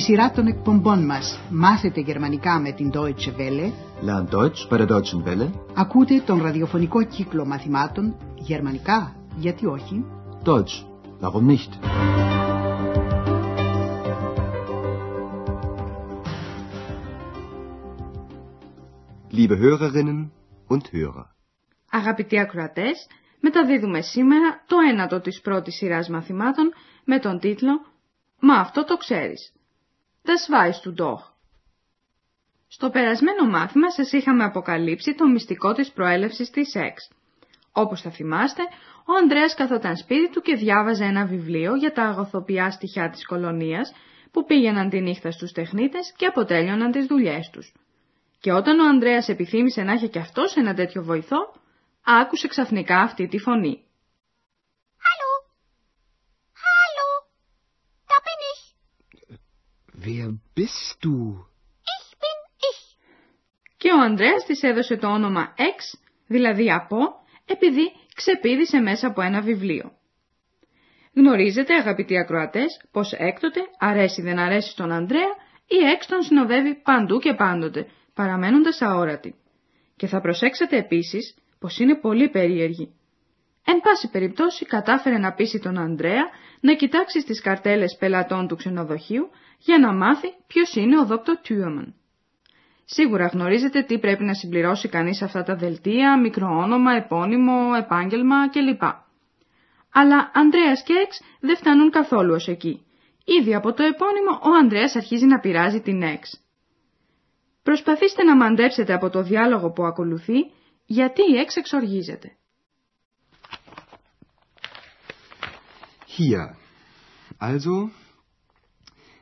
σειρά των εκπομπών μας «Μάθετε γερμανικά με την Deutsche Welle» Lern Deutsch bei der Deutschen Welle. ακούτε τον ραδιοφωνικό κύκλο μαθημάτων «Γερμανικά, γιατί όχι» Deutsch. Warum nicht? Liebe Hörerinnen und Hörer. Αγαπητοί ακροατές, μεταδίδουμε σήμερα το ένατο της πρώτης σειράς μαθημάτων με τον τίτλο «Μα αυτό το ξέρεις». Das weißt du doch. Στο περασμένο μάθημα σας είχαμε αποκαλύψει το μυστικό της προέλευσης της σεξ. Όπως θα θυμάστε, ο Ανδρέας καθόταν σπίτι του και διάβαζε ένα βιβλίο για τα αγωθοποιά στοιχεία της κολονίας που πήγαιναν τη νύχτα στους τεχνίτες και αποτέλειωναν τις δουλειές τους. Και όταν ο Ανδρέας επιθύμησε να έχει και αυτός ένα τέτοιο βοηθό, άκουσε ξαφνικά αυτή τη φωνή. Hallo? Hallo? Da bin ich. Wer bist du? Ich bin ich. Και ο Ανδρέας της έδωσε το όνομα X, δηλαδή από, επειδή ξεπήδησε μέσα από ένα βιβλίο. Γνωρίζετε αγαπητοί ακροατές πως έκτοτε, αρέσει δεν αρέσει στον Ανδρέα, η X τον συνοδεύει παντού και πάντοτε, παραμένοντας αόρατη. Και θα προσέξετε επίσης πως είναι πολύ περίεργη. Εν πάση περιπτώσει κατάφερε να πείσει τον Ανδρέα να κοιτάξει στις καρτέλες πελατών του ξενοδοχείου για να μάθει ποιος είναι ο Δόκτωρ Τιούμαν. Σίγουρα γνωρίζετε τι πρέπει να συμπληρώσει κανείς σε αυτά τα δελτία, μικροόνομα, επώνυμο, επάγγελμα κλπ. Αλλά Ανδρέας και Εξ δεν φτάνουν καθόλου ως εκεί. Ήδη από το επώνυμο ο Ανδρέας αρχίζει να πειράζει την Εξ. Προσπαθήστε να μαντέψετε από το διάλογο που ακολουθεί γιατί η Εξ εξοργίζεται. Hier. Also,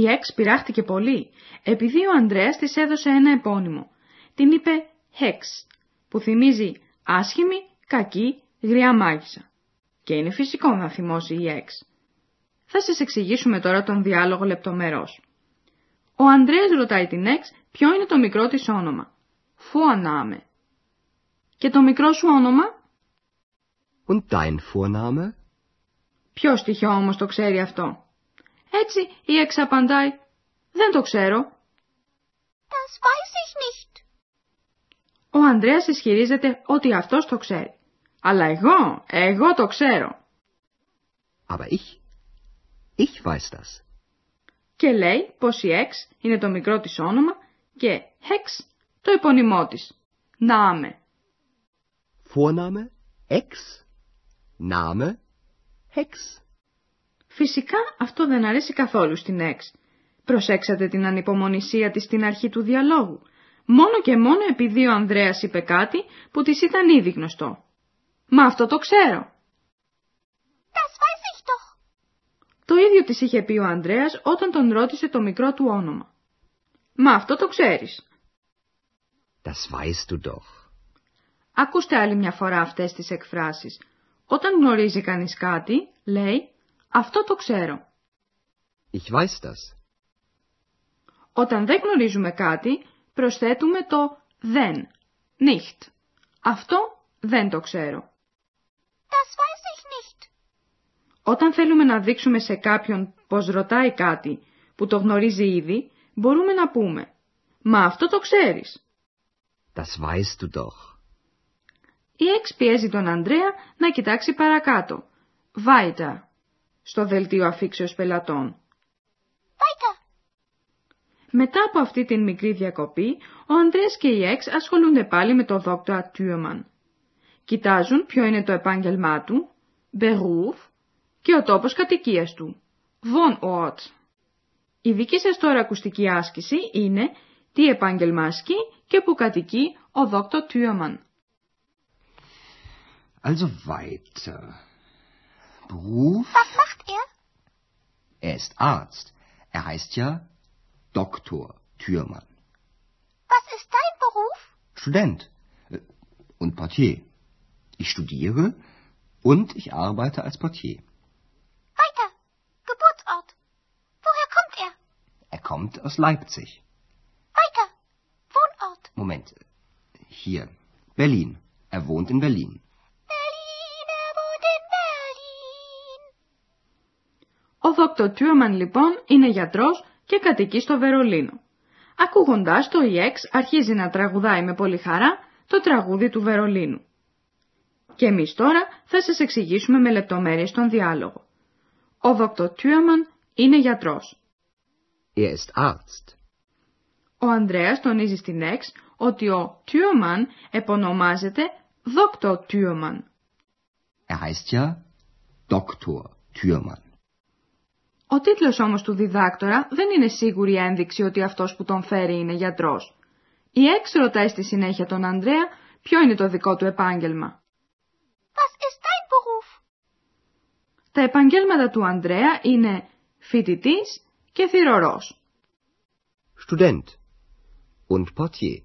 Η Εξ πειράχτηκε πολύ, επειδή ο Ανδρέας της έδωσε ένα επώνυμο. Την είπε Hex, που θυμίζει άσχημη, κακή, γριά μάγισσα. Και είναι φυσικό να θυμώσει η Εξ. Θα σας εξηγήσουμε τώρα τον διάλογο λεπτομερώς. Ο Ανδρέας ρωτάει την Εξ ποιο είναι το μικρό της όνομα. Vorname. Και το μικρό σου όνομα, Und dein Vorname? ποιο στοιχείο όμως το ξέρει αυτό; Έτσι η Εξ απαντάει, δεν το ξέρω. Das weiß ich nicht. Ο Ανδρέας ισχυρίζεται ότι αυτός το ξέρει. Αλλά εγώ, εγώ το ξέρω. Aber ich, ich weiß das. Και λέει πως η Εξ είναι το μικρό της όνομα και Hex το επωνυμό της. Νάμε. Vorname; Ex, Name; Hex; Φυσικά αυτό δεν αρέσει καθόλου στην Εξ. Προσέξατε την ανυπομονησία της στην αρχή του διαλόγου. Μόνο και μόνο επειδή ο Ανδρέας είπε κάτι που της ήταν ήδη γνωστό. Μα αυτό το ξέρω. Das weiß ich doch. Το ίδιο της είχε πει ο Ανδρέας όταν τον ρώτησε το μικρό του όνομα. Μα αυτό το ξέρεις. Das weißt du doch. Ακούστε άλλη μια φορά αυτές τις εκφράσεις. Όταν γνωρίζει κανείς κάτι, λέει «αυτό το ξέρω». Ich weiß das. Όταν δεν γνωρίζουμε κάτι, προσθέτουμε το «δεν», «nicht». Αυτό δεν το ξέρω. Das weiß ich nicht. Όταν θέλουμε να δείξουμε σε κάποιον πως ρωτάει κάτι που το γνωρίζει ήδη, μπορούμε να πούμε «Μα αυτό το ξέρεις». Das weißt du doch. Η Εξ πιέζει τον Ανδρέα να κοιτάξει παρακάτω. Weiter. Στο δελτίο αφήξεως πελατών. Weiter. Μετά από αυτή την μικρή διακοπή, ο Ανδρέας και η Εξ ασχολούνται πάλι με το δόκτωρα Τιούμαν. Κοιτάζουν ποιο είναι το επάγγελμά του, Beruf, και ο τόπος κατοικίας του, Wohnort. Η δική σας τώρα ακουστική άσκηση είναι τι επάγγελμα ασκεί και που κατοικεί ο δόκτωρ Τιούμαν. Also weiter. Beruf? Was macht er? Er ist Arzt. Er heißt ja Doktor. Türmann. Was ist dein Beruf? Student äh, und Portier. Ich studiere und ich arbeite als Portier. Weiter. Geburtsort. Woher kommt er? Er kommt aus Leipzig. Weiter. Wohnort. Moment. Hier. Berlin. Er wohnt in Berlin. Berlin, Δόκτωρ Τιούμαν λοιπόν είναι γιατρός και κατοικεί στο Βερολίνο. Ακούγοντας το EX αρχίζει να τραγουδάει με πολύ χαρά το τραγούδι του Βερολίνου. Και εμείς τώρα θα σας εξηγήσουμε με λεπτομέρειες τον διάλογο. Ο Δόκτωρ Τιούμαν είναι γιατρός. Er ist Arzt. Ο Ανδρέας τονίζει στην EX ότι ο Τιούμαν επωνομάζεται Δόκτωρ Τιούμαν. Er heißt ja Doktor Türmann. Ο τίτλος όμως του διδάκτορα δεν είναι σίγουρη ένδειξη ότι αυτός που τον φέρει είναι γιατρός. Η Εξ ρωτάει στη συνέχεια τον Ανδρέα ποιο είναι το δικό του επάγγελμα; Was ist dein Beruf? Τα επαγγέλματα του Ανδρέα είναι φοιτητής και θυρωρός. Student und Portier.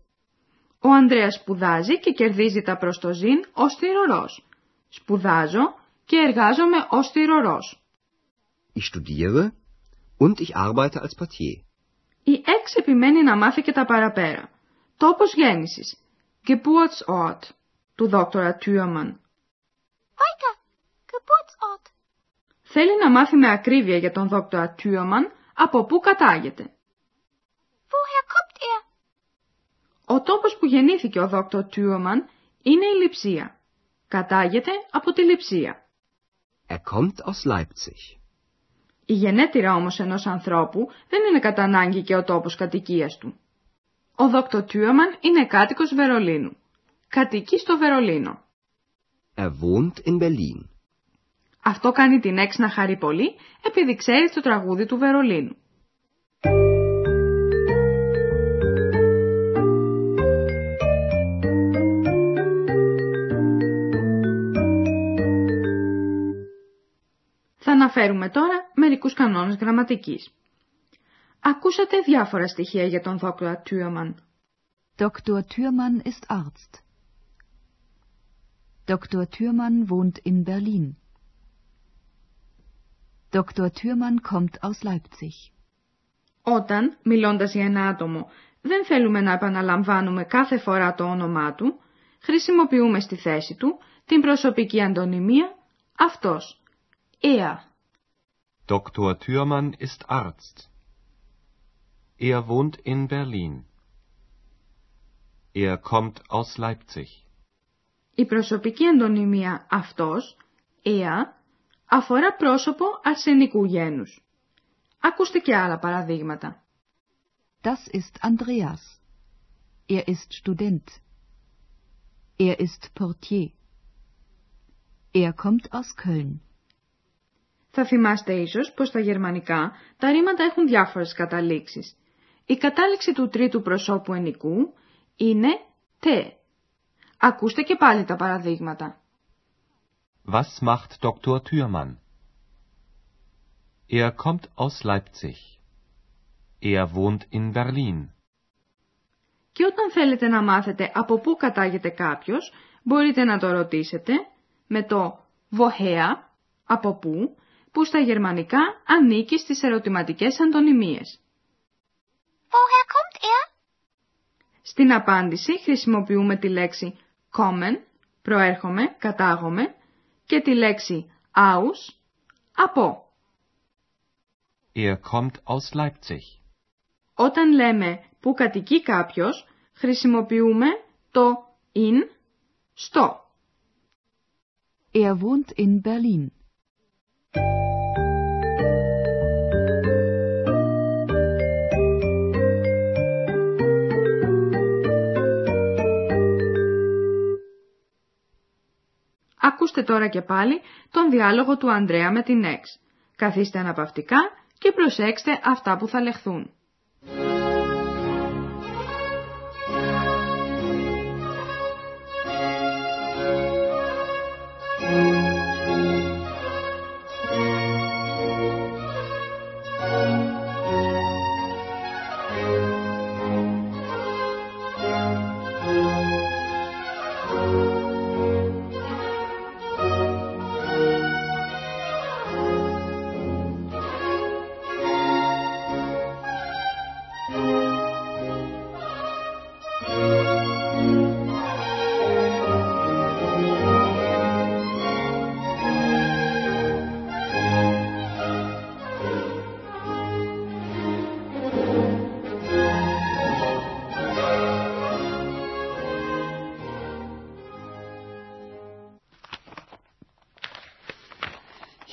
Ο Ανδρέας σπουδάζει και κερδίζει τα προστοζήν ως θυρωρός. Σπουδάζω και εργάζομαι ως θυρωρός. Ich studiere und ich arbeite als Portier. Η Εξ επιμένει να μάθει και τα παραπέρα. Τόπος γέννησης. Geburtsort του δόκτωρα Τιούμαν. Weiter. Geburtsort. Θέλει να μάθει με ακρίβεια για τον δόκτωρα Τιούμαν από πού κατάγεται. Woher kommt er? Ο τόπος που γεννήθηκε ο δόκτωρ Τιούμαν είναι η Λιψία. Κατάγεται από τη Λιψία. Er kommt aus Leipzig. Η γενέτειρα όμως ενός ανθρώπου δεν είναι κατά ανάγκη και ο τόπος κατοικίας του. Ο δόκτωρ Τιούμαν είναι κάτοικος Βερολίνου. Κατοικεί στο Βερολίνο. Er wohnt in Berlin. Αυτό κάνει την Εξ να χαρεί πολύ επειδή ξέρει το τραγούδι του Βερολίνου. Θα αναφέρουμε τώρα μερικούς κανόνες γραμματικής. Ακούσατε διάφορα στοιχεία για τον δόκτωρα Τιούμαν. Dr. Thürmann ist Arzt. Dr. Thürmann wohnt in Berlin. Dr. Thürmann kommt aus Leipzig. Όταν, μιλώντας για ένα άτομο, δεν θέλουμε να επαναλαμβάνουμε κάθε φορά το όνομά του, χρησιμοποιούμε στη θέση του την προσωπική αντωνυμία αυτός. Er. Dr. Thürmann ist Arzt. Er wohnt in Berlin. Er kommt aus Leipzig. Η προσωπική αντωνυμία αυτός, er, αφορά πρόσωπο αρσενικού γένους. Ακούστε και άλλα παραδείγματα. Das ist Andreas. Er ist Student. Er ist Portier. Er kommt aus Köln. Θα θυμάστε ίσως πως στα γερμανικά τα ρήματα έχουν διάφορες καταλήξεις. Η κατάληξη του τρίτου προσώπου ενικού είναι τε. Ακούστε και πάλι τα παραδείγματα. Was macht Dr. Thürmann? Er kommt aus Leipzig. Er wohnt in Berlin. Και όταν θέλετε να μάθετε από πού κατάγεται κάποιος, μπορείτε να το ρωτήσετε με το woher, από πού, που στα γερμανικά ανήκει στις ερωτηματικές αντωνυμίες. Woher kommt er? Στην απάντηση χρησιμοποιούμε τη λέξη kommen, προέρχομαι, κατάγομαι, και τη λέξη aus, από. Er kommt aus Leipzig. Όταν λέμε που κατοικεί κάποιος, χρησιμοποιούμε το in, στο. Er wohnt in Berlin. Ακούστε τώρα και πάλι τον διάλογο του Ανδρέα με την Εξ. Καθίστε αναπαυτικά και προσέξτε αυτά που θα λεχθούν.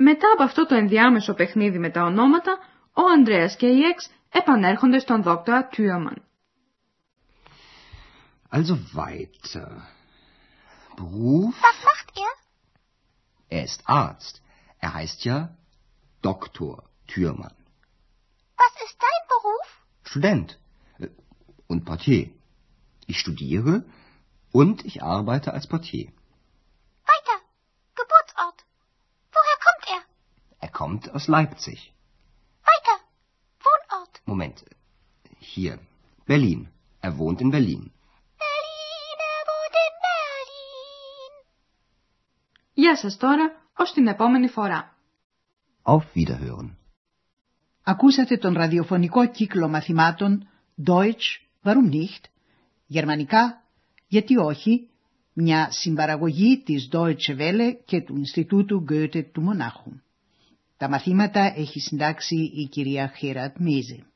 Μετά από αυτό το ενδιάμεσο παιχνίδι με τα ονόματα, ο Ανδρέας και η Εξ επανέρχονται στον δόκτωρα Τιούμαν. Also weiter. Beruf? Was macht er? Er ist Arzt. Er heißt ja Doktor Thürmann. Was ist dein Beruf? Student äh, und Portier. Ich studiere und ich arbeite als Portier. Weiter. Geburtsort. Woher kommt er? Er kommt aus Leipzig. Weiter. Wohnort. Moment. Hier. Berlin. Er wohnt in Berlin. Berlin, er wohnt in Berlin. Γεια σας τώρα, ως την επόμενη φορά. Auf Wiederhören. Ακούσατε τον ραδιοφωνικό κύκλο μαθημάτων Deutsch, warum nicht, γερμανικά, γιατί όχι, μια συμπαραγωγή της Deutsche Welle και του Ινστιτούτου Goethe του Μονάχου. Τα μαθήματα έχει συντάξει η κυρία Χέρατ Μίζε.